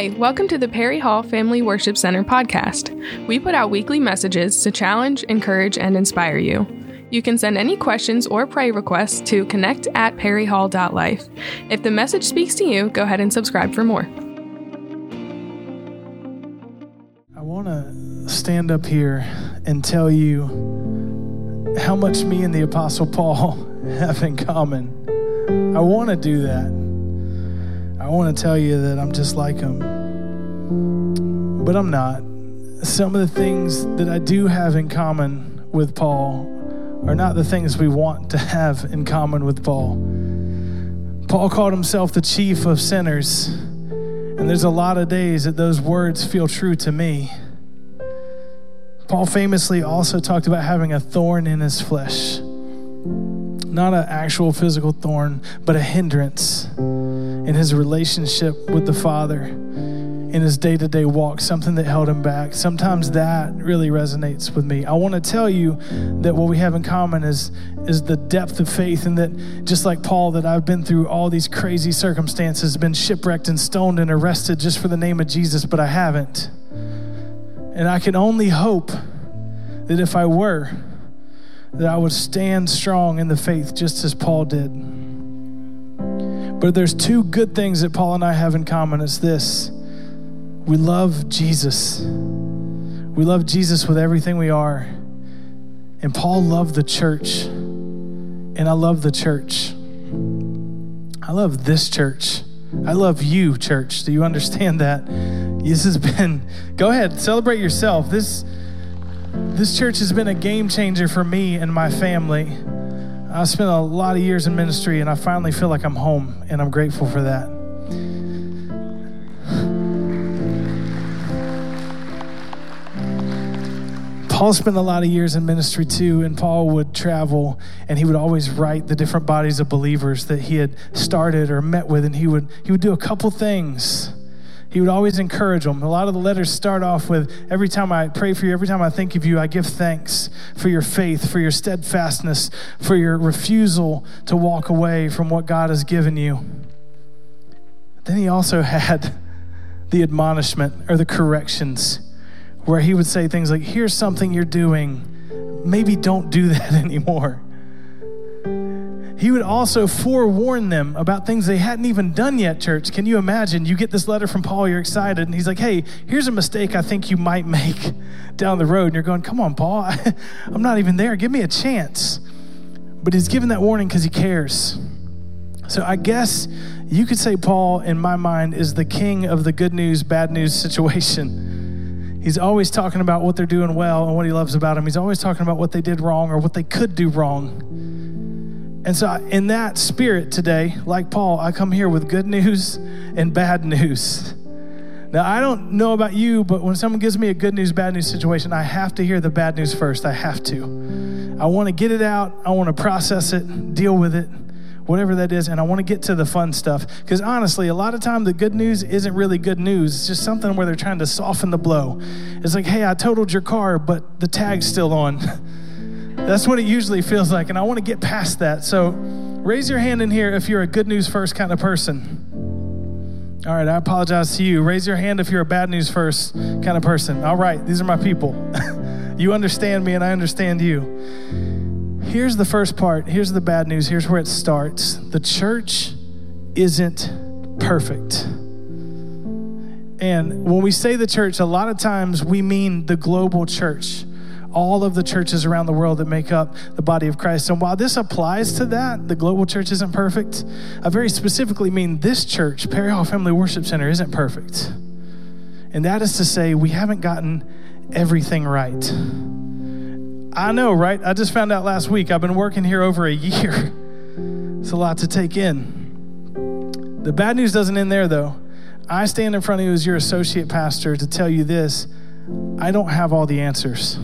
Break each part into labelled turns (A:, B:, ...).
A: Hi, welcome to the Perry Hall Family Worship Center podcast. We put out weekly messages to challenge, encourage, and inspire you. You can send any questions or pray requests to connect at perryhall.life. If the message speaks to you, go ahead and subscribe for more.
B: I want to stand up here and tell you how much me and the Apostle Paul have in common. I want to do that. I want to tell you that I'm just like him, but I'm not. Some of the things that I do have in common with Paul are not the things we want to have in common with Paul. Paul called himself the chief of sinners, and there's a lot of days that those words feel true to me. Paul famously also talked about having a thorn in his flesh. Not an actual physical thorn, but a hindrance in his relationship with the Father, in his day to day walk, something that held him back. Sometimes that really resonates with me. I want to tell you that what we have in common is, is the depth of faith, and that just like Paul, that I've been through all these crazy circumstances, been shipwrecked and stoned and arrested just for the name of Jesus, but I haven't. And I can only hope that if I were, that I would stand strong in the faith just as Paul did. But there's two good things that Paul and I have in common. It's this we love Jesus. We love Jesus with everything we are. And Paul loved the church. And I love the church. I love this church. I love you, church. Do you understand that? This has been, go ahead, celebrate yourself. This, this church has been a game changer for me and my family. I spent a lot of years in ministry and I finally feel like I'm home, and I'm grateful for that. Paul spent a lot of years in ministry too, and Paul would travel and he would always write the different bodies of believers that he had started or met with, and he would he would do a couple things he would always encourage them. A lot of the letters start off with every time I pray for you, every time I think of you, I give thanks for your faith, for your steadfastness, for your refusal to walk away from what God has given you. Then he also had the admonishment or the corrections where he would say things like, Here's something you're doing. Maybe don't do that anymore he would also forewarn them about things they hadn't even done yet, church. Can you imagine? You get this letter from Paul, you're excited, and he's like, hey, here's a mistake I think you might make down the road. And you're going, come on, Paul, I, am not even there. Give me a chance. But he's given that warning because he cares. So I guess you could say Paul, in my mind, is the king of the good news, bad news situation. He's always talking about what they're doing well and what he loves about them. He's always talking about what they did wrong or what they could do wrong. And so, in that spirit today, like Paul, I come here with good news and bad news. Now, I don't know about you, but when someone gives me a good news, bad news situation, I have to hear the bad news first. I have to. I want to get it out, I want to process it, deal with it, whatever that is, and I want to get to the fun stuff. Because honestly, a lot of time the good news isn't really good news. It's just something where they're trying to soften the blow. It's like, hey, I totaled your car, but the tag's still on. That's what it usually feels like. And I want to get past that. So raise your hand in here if you're a good news first kind of person. All right, I apologize to you. Raise your hand if you're a bad news first kind of person. All right, these are my people. you understand me and I understand you. Here's the first part. Here's the bad news. Here's where it starts. The church isn't perfect. And when we say the church, a lot of times we mean the global church all of the churches around the world that make up the body of Christ. And while this applies to that, the global church isn't perfect, I very specifically mean this church, Perry Hall Family Worship Center, isn't perfect. And that is to say, we haven't gotten everything right. I know, right? I just found out last week. I've been working here over a year. It's a lot to take in. The bad news doesn't end there, though. I stand in front of you as your associate pastor to tell you this I don't have all the answers.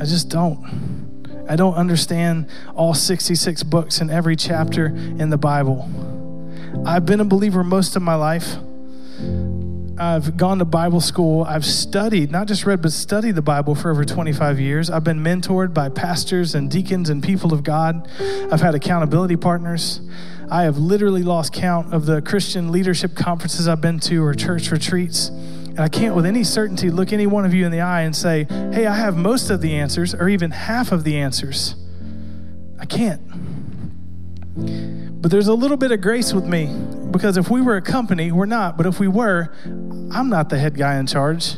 B: I just don't. I don't understand all 66 books and every chapter in the Bible. I've been a believer most of my life. I've gone to Bible school. I've studied, not just read, but studied the Bible for over 25 years. I've been mentored by pastors and deacons and people of God. I've had accountability partners. I have literally lost count of the Christian leadership conferences I've been to or church retreats. And I can't, with any certainty, look any one of you in the eye and say, hey, I have most of the answers or even half of the answers. I can't. But there's a little bit of grace with me because if we were a company, we're not. But if we were, I'm not the head guy in charge.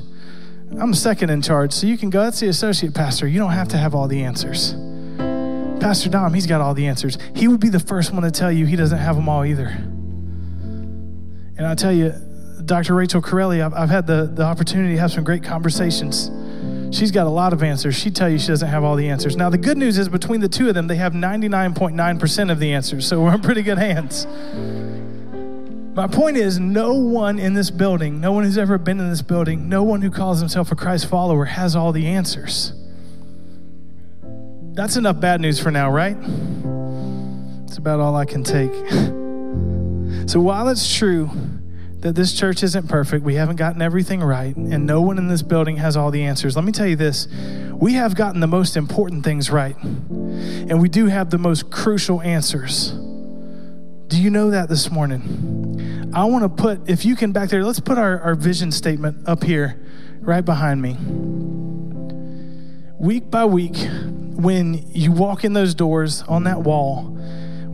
B: I'm second in charge. So you can go, that's the associate pastor. You don't have to have all the answers. Pastor Dom, he's got all the answers. He would be the first one to tell you he doesn't have them all either. And I tell you, Dr. Rachel Corelli, I've, I've had the, the opportunity to have some great conversations. She's got a lot of answers. She'd tell you she doesn't have all the answers. Now, the good news is between the two of them, they have 99.9% of the answers. So we're in pretty good hands. My point is, no one in this building, no one who's ever been in this building, no one who calls himself a Christ follower has all the answers. That's enough bad news for now, right? It's about all I can take. so while it's true that this church isn't perfect, we haven't gotten everything right, and no one in this building has all the answers, let me tell you this we have gotten the most important things right, and we do have the most crucial answers. Do you know that this morning? I want to put, if you can back there, let's put our, our vision statement up here, right behind me. Week by week, when you walk in those doors on that wall,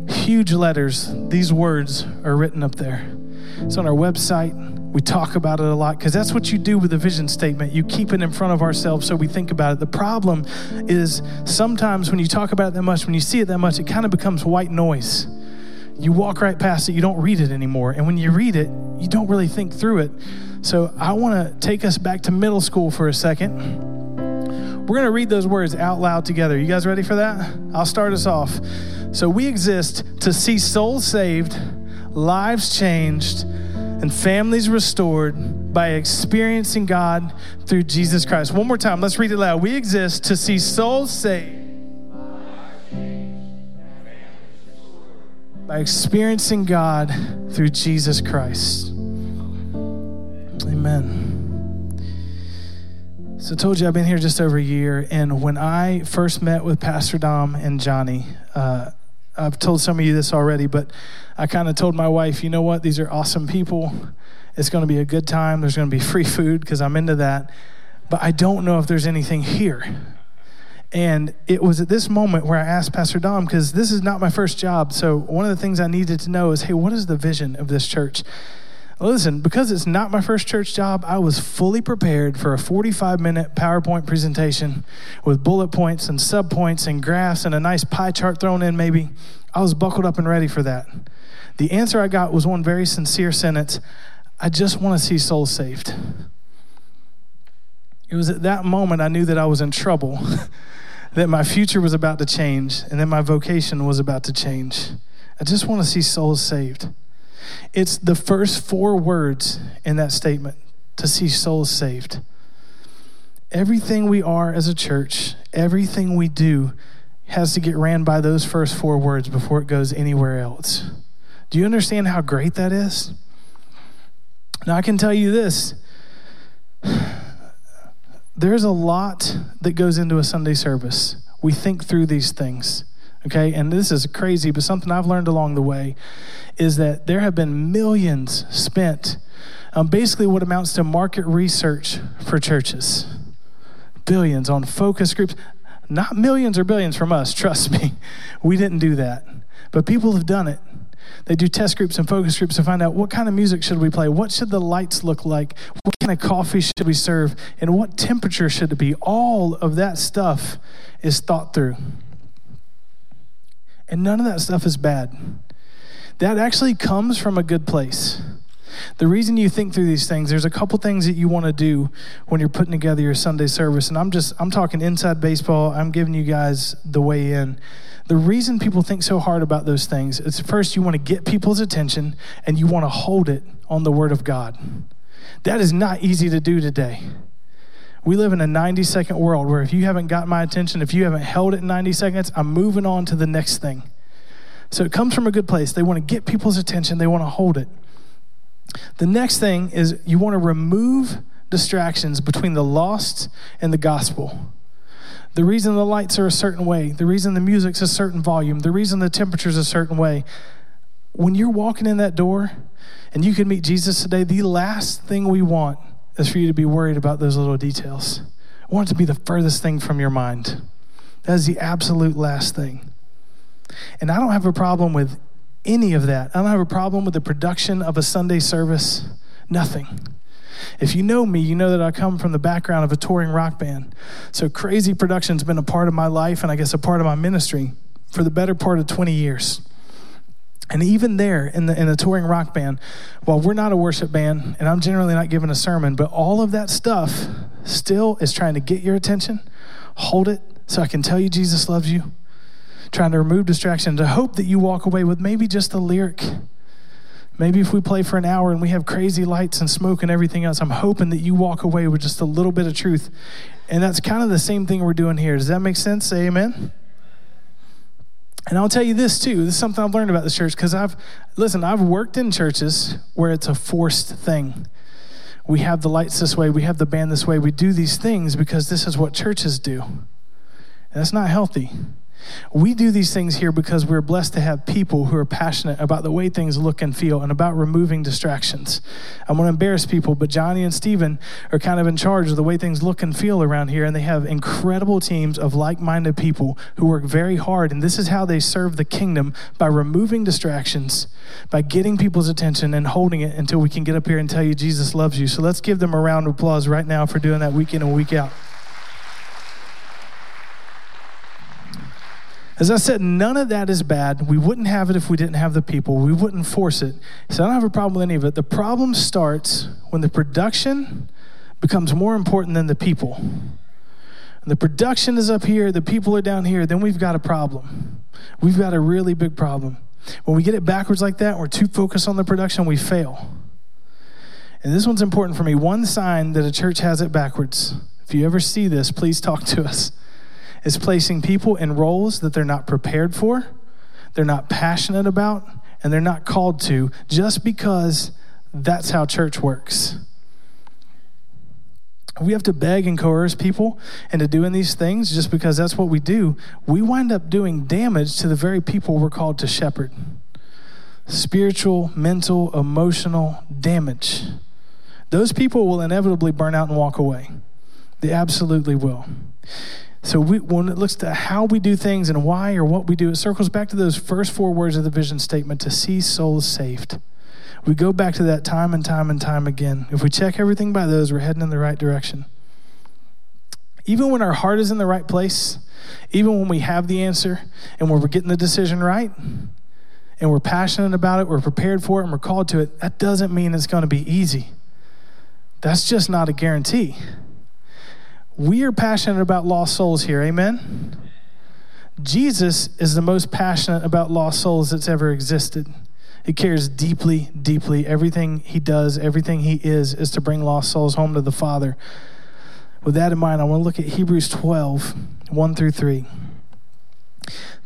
B: huge letters, these words are written up there. It's on our website. We talk about it a lot because that's what you do with a vision statement. You keep it in front of ourselves so we think about it. The problem is sometimes when you talk about it that much, when you see it that much, it kind of becomes white noise. You walk right past it, you don't read it anymore. And when you read it, you don't really think through it. So I want to take us back to middle school for a second. We're going to read those words out loud together. You guys ready for that? I'll start us off. So, we exist to see souls saved, lives changed, and families restored by experiencing God through Jesus Christ. One more time, let's read it loud. We exist to see souls saved. By experiencing God through Jesus Christ. Amen. So I told you I've been here just over a year, and when I first met with Pastor Dom and Johnny, uh, I've told some of you this already, but I kind of told my wife, you know what? These are awesome people. It's going to be a good time. There's going to be free food because I'm into that. But I don't know if there's anything here. And it was at this moment where I asked Pastor Dom, because this is not my first job. So one of the things I needed to know is hey, what is the vision of this church? Listen, because it's not my first church job, I was fully prepared for a 45 minute PowerPoint presentation with bullet points and subpoints and graphs and a nice pie chart thrown in, maybe. I was buckled up and ready for that. The answer I got was one very sincere sentence I just want to see souls saved. It was at that moment I knew that I was in trouble, that my future was about to change, and that my vocation was about to change. I just want to see souls saved. It's the first four words in that statement to see souls saved. Everything we are as a church, everything we do, has to get ran by those first four words before it goes anywhere else. Do you understand how great that is? Now, I can tell you this there's a lot that goes into a Sunday service. We think through these things okay? And this is crazy, but something I've learned along the way is that there have been millions spent on basically what amounts to market research for churches. Billions on focus groups. Not millions or billions from us, trust me. We didn't do that. But people have done it. They do test groups and focus groups to find out what kind of music should we play? What should the lights look like? What kind of coffee should we serve? And what temperature should it be? All of that stuff is thought through. And none of that stuff is bad. That actually comes from a good place. The reason you think through these things, there's a couple things that you want to do when you're putting together your Sunday service. And I'm just, I'm talking inside baseball. I'm giving you guys the way in. The reason people think so hard about those things is first, you want to get people's attention and you want to hold it on the Word of God. That is not easy to do today. We live in a 90 second world where if you haven't got my attention, if you haven't held it in 90 seconds, I'm moving on to the next thing. So it comes from a good place. They want to get people's attention, they want to hold it. The next thing is you want to remove distractions between the lost and the gospel. The reason the lights are a certain way, the reason the music's a certain volume, the reason the temperature's a certain way, when you're walking in that door and you can meet Jesus today, the last thing we want is for you to be worried about those little details. I want it to be the furthest thing from your mind. That is the absolute last thing. And I don't have a problem with any of that. I don't have a problem with the production of a Sunday service. Nothing. If you know me, you know that I come from the background of a touring rock band. So crazy production's been a part of my life and I guess a part of my ministry for the better part of 20 years. And even there in the in the touring rock band, while we're not a worship band, and I'm generally not giving a sermon, but all of that stuff still is trying to get your attention, hold it so I can tell you Jesus loves you, trying to remove distraction, to hope that you walk away with maybe just a lyric. Maybe if we play for an hour and we have crazy lights and smoke and everything else, I'm hoping that you walk away with just a little bit of truth. And that's kind of the same thing we're doing here. Does that make sense? Say amen. And I'll tell you this too. This is something I've learned about this church because I've, listen, I've worked in churches where it's a forced thing. We have the lights this way, we have the band this way, we do these things because this is what churches do. And that's not healthy. We do these things here because we're blessed to have people who are passionate about the way things look and feel and about removing distractions. I'm going to embarrass people, but Johnny and Steven are kind of in charge of the way things look and feel around here, and they have incredible teams of like minded people who work very hard. And this is how they serve the kingdom by removing distractions, by getting people's attention and holding it until we can get up here and tell you Jesus loves you. So let's give them a round of applause right now for doing that week in and week out. As I said, none of that is bad. We wouldn't have it if we didn't have the people. We wouldn't force it. So I don't have a problem with any of it. The problem starts when the production becomes more important than the people. the production is up here, the people are down here, then we've got a problem. We've got a really big problem. When we get it backwards like that, we're too focused on the production, we fail. And this one's important for me. One sign that a church has it backwards. If you ever see this, please talk to us is placing people in roles that they're not prepared for, they're not passionate about, and they're not called to just because that's how church works. We have to beg and coerce people into doing these things just because that's what we do. We wind up doing damage to the very people we're called to shepherd spiritual, mental, emotional damage. Those people will inevitably burn out and walk away. They absolutely will. So we, when it looks to how we do things and why or what we do, it circles back to those first four words of the vision statement to see souls saved. We go back to that time and time and time again. If we check everything by those, we're heading in the right direction. Even when our heart is in the right place, even when we have the answer and when we're getting the decision right, and we're passionate about it, we're prepared for it, and we're called to it, that doesn't mean it's going to be easy. That's just not a guarantee. We are passionate about lost souls here, amen? Jesus is the most passionate about lost souls that's ever existed. He cares deeply, deeply. Everything he does, everything he is, is to bring lost souls home to the Father. With that in mind, I want to look at Hebrews 12, 1 through 3.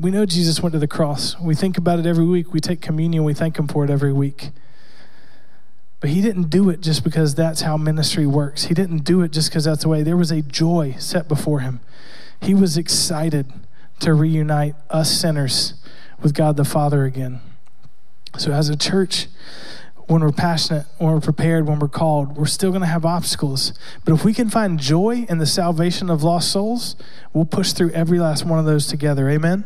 B: We know Jesus went to the cross. We think about it every week. We take communion. We thank Him for it every week. But He didn't do it just because that's how ministry works. He didn't do it just because that's the way. There was a joy set before Him. He was excited to reunite us sinners with God the Father again. So, as a church, when we're passionate, when we're prepared, when we're called, we're still going to have obstacles. But if we can find joy in the salvation of lost souls, we'll push through every last one of those together. Amen?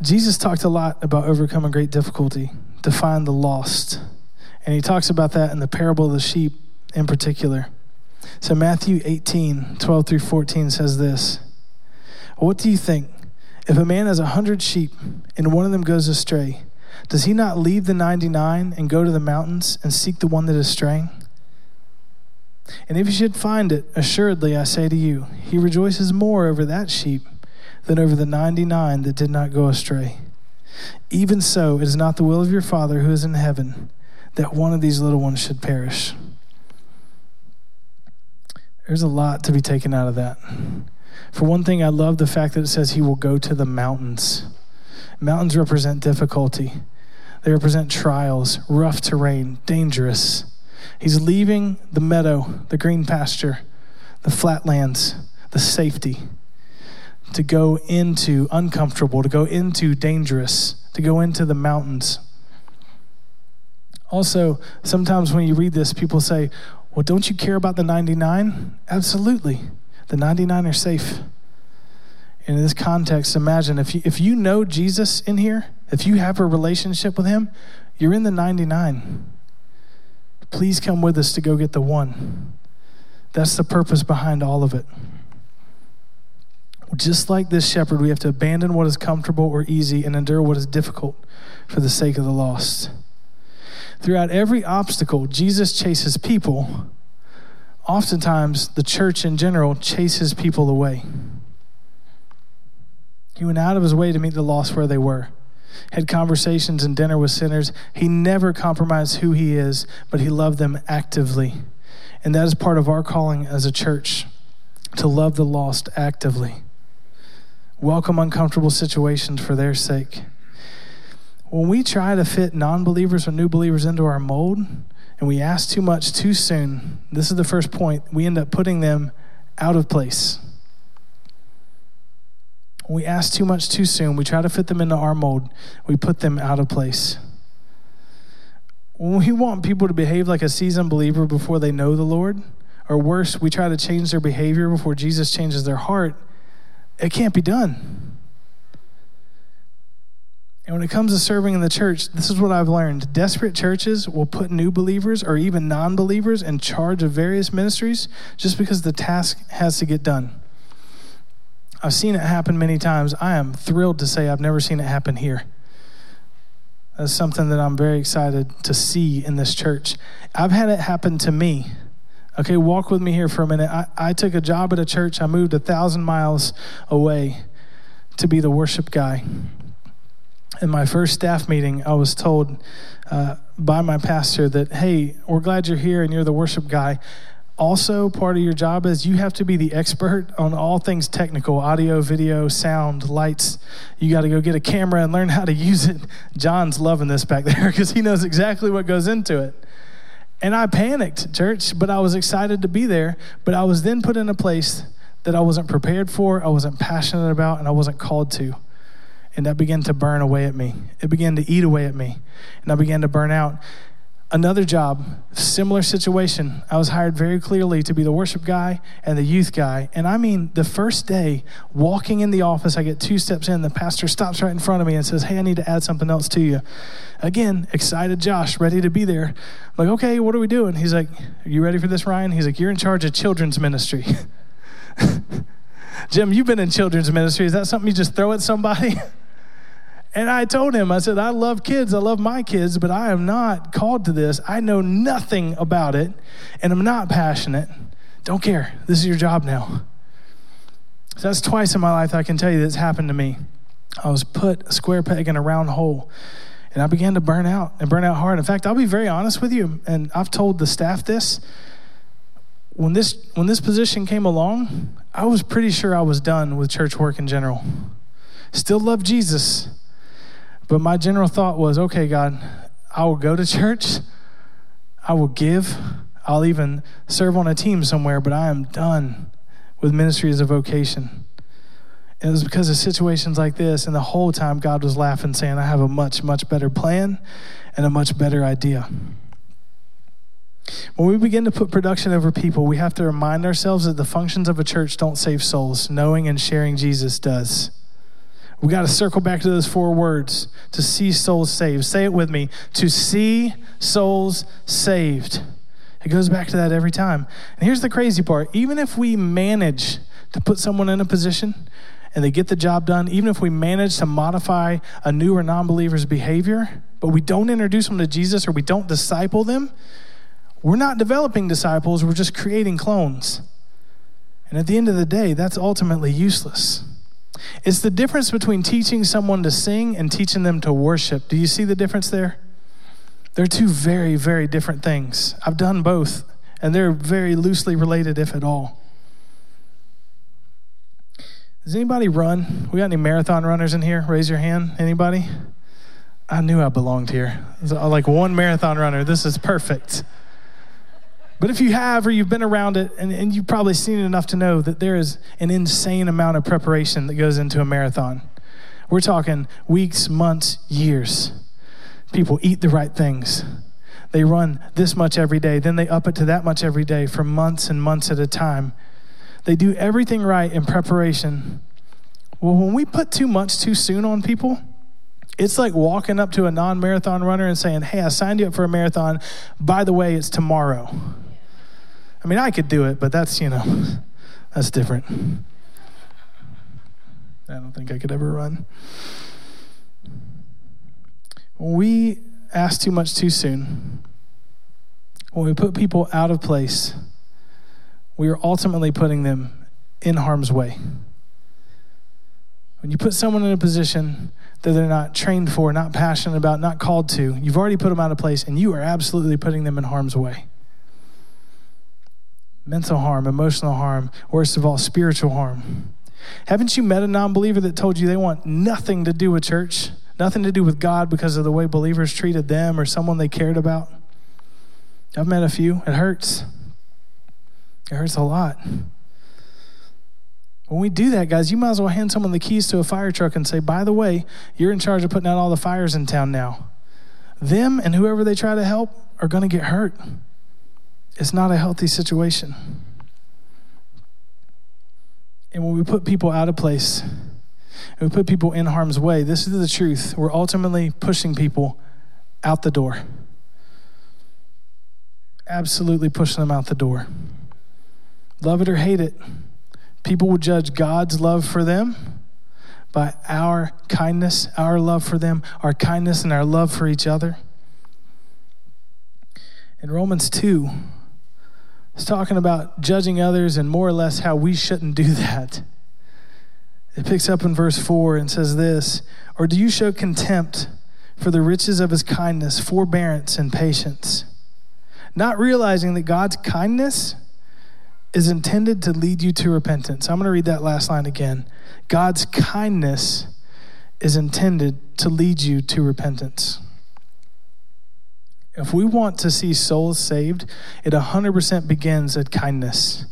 B: Jesus talked a lot about overcoming great difficulty to find the lost. And he talks about that in the parable of the sheep in particular. So, Matthew 18, 12 through 14 says this What do you think? If a man has a hundred sheep and one of them goes astray, does he not leave the 99 and go to the mountains and seek the one that is straying? And if he should find it, assuredly I say to you, he rejoices more over that sheep than over the 99 that did not go astray. Even so, it is not the will of your Father who is in heaven that one of these little ones should perish. There's a lot to be taken out of that. For one thing, I love the fact that it says he will go to the mountains. Mountains represent difficulty, they represent trials, rough terrain, dangerous. He's leaving the meadow, the green pasture, the flatlands, the safety to go into uncomfortable, to go into dangerous, to go into the mountains. Also, sometimes when you read this, people say, Well, don't you care about the 99? Absolutely. The 99 are safe. In this context, imagine if you, if you know Jesus in here, if you have a relationship with him, you're in the 99. Please come with us to go get the one. That's the purpose behind all of it. Just like this shepherd, we have to abandon what is comfortable or easy and endure what is difficult for the sake of the lost. Throughout every obstacle, Jesus chases people. Oftentimes, the church in general chases people away. He went out of his way to meet the lost where they were, had conversations and dinner with sinners. He never compromised who he is, but he loved them actively. And that is part of our calling as a church to love the lost actively. Welcome uncomfortable situations for their sake. When we try to fit non believers or new believers into our mold and we ask too much too soon, this is the first point, we end up putting them out of place. When we ask too much too soon, we try to fit them into our mold, we put them out of place. When we want people to behave like a seasoned believer before they know the Lord, or worse, we try to change their behavior before Jesus changes their heart, it can't be done. And when it comes to serving in the church, this is what I've learned. Desperate churches will put new believers or even non believers in charge of various ministries just because the task has to get done. I've seen it happen many times. I am thrilled to say I've never seen it happen here. That's something that I'm very excited to see in this church. I've had it happen to me. Okay, walk with me here for a minute. I, I took a job at a church. I moved a thousand miles away to be the worship guy. In my first staff meeting, I was told uh, by my pastor that, hey, we're glad you're here and you're the worship guy also part of your job is you have to be the expert on all things technical audio video sound lights you got to go get a camera and learn how to use it john's loving this back there because he knows exactly what goes into it and i panicked church but i was excited to be there. But i was then put in a place that i wasn't prepared for i wasn't passionate about and i wasn't called to. And that began to burn away at me. It began to eat away at me. And i began to burn out another job, similar situation. I was hired very clearly to be the worship guy and the youth guy. And I mean, the first day, walking in the office, I get two steps in, the pastor stops right in front of me and says, Hey, I need to add something else to you. Again, excited Josh, ready to be there. I'm like, okay, what are we doing? He's like, Are you ready for this, Ryan? He's like, You're in charge of children's ministry. Jim, you've been in children's ministry. Is that something you just throw at somebody? And I told him, I said, I love kids, I love my kids, but I am not called to this. I know nothing about it, and I'm not passionate. Don't care. This is your job now. So that's twice in my life I can tell you that's happened to me. I was put a square peg in a round hole, and I began to burn out and burn out hard. In fact, I'll be very honest with you, and I've told the staff this. When this when this position came along, I was pretty sure I was done with church work in general. Still love Jesus, but my general thought was okay, God, I will go to church, I will give, I'll even serve on a team somewhere, but I am done with ministry as a vocation. And it was because of situations like this, and the whole time God was laughing, saying, I have a much, much better plan and a much better idea. When we begin to put production over people, we have to remind ourselves that the functions of a church don't save souls. Knowing and sharing Jesus does. We got to circle back to those four words to see souls saved. Say it with me to see souls saved. It goes back to that every time. And here's the crazy part even if we manage to put someone in a position and they get the job done, even if we manage to modify a new or non believer's behavior, but we don't introduce them to Jesus or we don't disciple them, we're not developing disciples, we're just creating clones. And at the end of the day, that's ultimately useless. It's the difference between teaching someone to sing and teaching them to worship. Do you see the difference there? They're two very, very different things. I've done both, and they're very loosely related, if at all. Does anybody run? We got any marathon runners in here? Raise your hand. Anybody? I knew I belonged here. Like one marathon runner. This is perfect. But if you have or you've been around it and, and you've probably seen it enough to know that there is an insane amount of preparation that goes into a marathon. We're talking weeks, months, years. People eat the right things. They run this much every day, then they up it to that much every day for months and months at a time. They do everything right in preparation. Well, when we put too much too soon on people, it's like walking up to a non marathon runner and saying, Hey, I signed you up for a marathon. By the way, it's tomorrow. I mean, I could do it, but that's, you know, that's different. I don't think I could ever run. When we ask too much too soon, when we put people out of place, we are ultimately putting them in harm's way. When you put someone in a position that they're not trained for, not passionate about, not called to, you've already put them out of place and you are absolutely putting them in harm's way mental harm, emotional harm, worst of all, spiritual harm. Haven't you met a non believer that told you they want nothing to do with church, nothing to do with God because of the way believers treated them or someone they cared about? I've met a few. It hurts. It hurts a lot. When we do that, guys, you might as well hand someone the keys to a fire truck and say, by the way, you're in charge of putting out all the fires in town now. Them and whoever they try to help are going to get hurt. It's not a healthy situation. And when we put people out of place, and we put people in harm's way, this is the truth. We're ultimately pushing people out the door. Absolutely pushing them out the door. Love it or hate it, people will judge God's love for them by our kindness, our love for them, our kindness and our love for each other. In Romans 2, it's talking about judging others and more or less how we shouldn't do that. It picks up in verse 4 and says this Or do you show contempt for the riches of his kindness, forbearance, and patience, not realizing that God's kindness is intended to lead you to repentance? I'm going to read that last line again. God's kindness is intended to lead you to repentance. If we want to see souls saved, it 100% begins at kindness.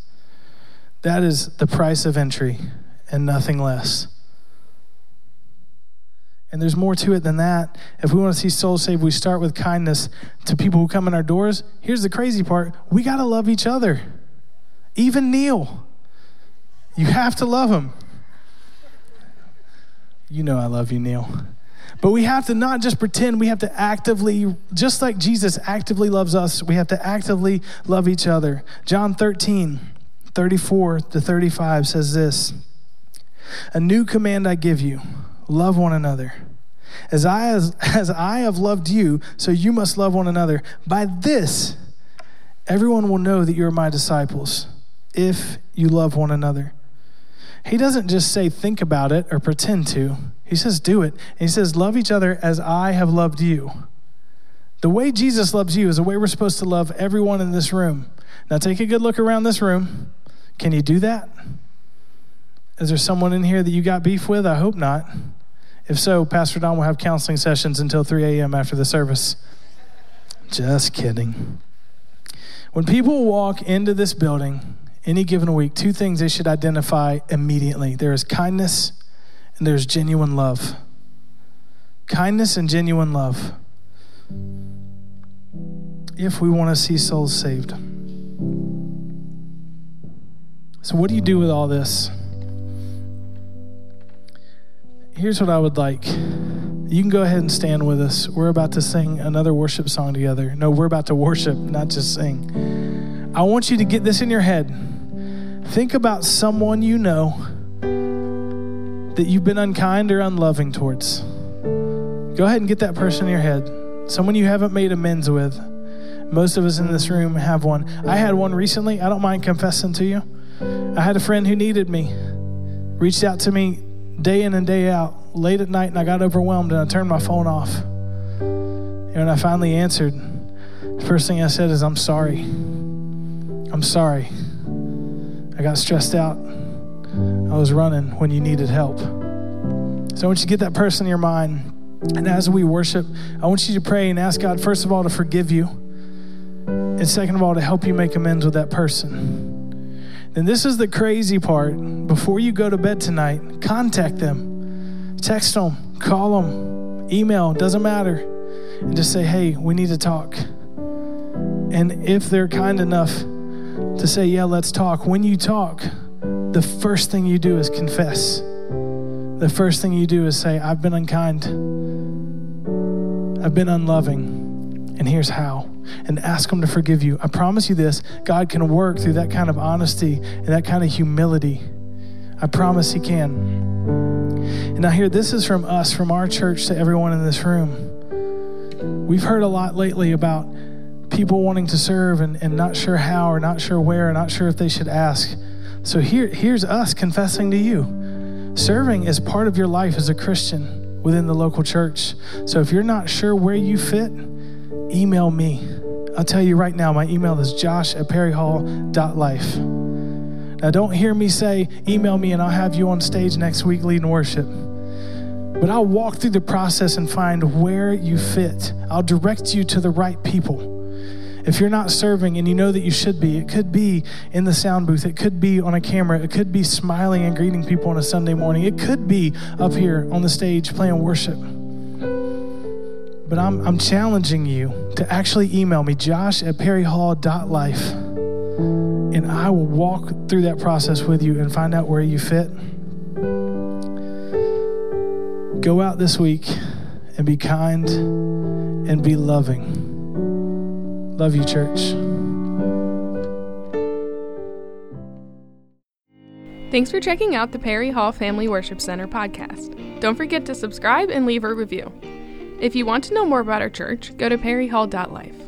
B: That is the price of entry and nothing less. And there's more to it than that. If we want to see souls saved, we start with kindness to people who come in our doors. Here's the crazy part we got to love each other. Even Neil. You have to love him. You know I love you, Neil. But we have to not just pretend, we have to actively, just like Jesus actively loves us, we have to actively love each other. John 13, 34 to 35 says this A new command I give you love one another. As I, as, as I have loved you, so you must love one another. By this, everyone will know that you're my disciples, if you love one another. He doesn't just say, think about it or pretend to. He says, do it. And he says, love each other as I have loved you. The way Jesus loves you is the way we're supposed to love everyone in this room. Now, take a good look around this room. Can you do that? Is there someone in here that you got beef with? I hope not. If so, Pastor Dom will have counseling sessions until 3 a.m. after the service. Just kidding. When people walk into this building any given week, two things they should identify immediately there is kindness and there's genuine love. Kindness and genuine love. If we want to see souls saved. So, what do you do with all this? Here's what I would like. You can go ahead and stand with us. We're about to sing another worship song together. No, we're about to worship, not just sing. I want you to get this in your head. Think about someone you know that you've been unkind or unloving towards. Go ahead and get that person in your head. Someone you haven't made amends with. Most of us in this room have one. I had one recently. I don't mind confessing to you. I had a friend who needed me, reached out to me day in and day out, late at night, and I got overwhelmed and I turned my phone off. And when I finally answered, the first thing I said is, I'm sorry. I'm sorry. I got stressed out. I was running when you needed help. So I want you to get that person in your mind. And as we worship, I want you to pray and ask God, first of all, to forgive you. And second of all, to help you make amends with that person. Then this is the crazy part. Before you go to bed tonight, contact them, text them, call them, email, doesn't matter. And just say, hey, we need to talk. And if they're kind enough to say, yeah, let's talk, when you talk, the first thing you do is confess. The first thing you do is say, I've been unkind. I've been unloving, and here's how. And ask Him to forgive you. I promise you this God can work through that kind of honesty and that kind of humility. I promise He can. And now, here, this is from us, from our church to everyone in this room. We've heard a lot lately about people wanting to serve and, and not sure how or not sure where or not sure if they should ask. So here, here's us confessing to you. Serving is part of your life as a Christian within the local church. So if you're not sure where you fit, email me. I'll tell you right now, my email is josh at perryhall.life. Now, don't hear me say, email me and I'll have you on stage next week leading worship. But I'll walk through the process and find where you fit. I'll direct you to the right people. If you're not serving and you know that you should be, it could be in the sound booth, it could be on a camera, it could be smiling and greeting people on a Sunday morning, it could be up here on the stage playing worship. But I'm, I'm challenging you to actually email me, josh at perryhall.life, and I will walk through that process with you and find out where you fit. Go out this week and be kind and be loving. Love you, church.
A: Thanks for checking out the Perry Hall Family Worship Center podcast. Don't forget to subscribe and leave a review. If you want to know more about our church, go to perryhall.life.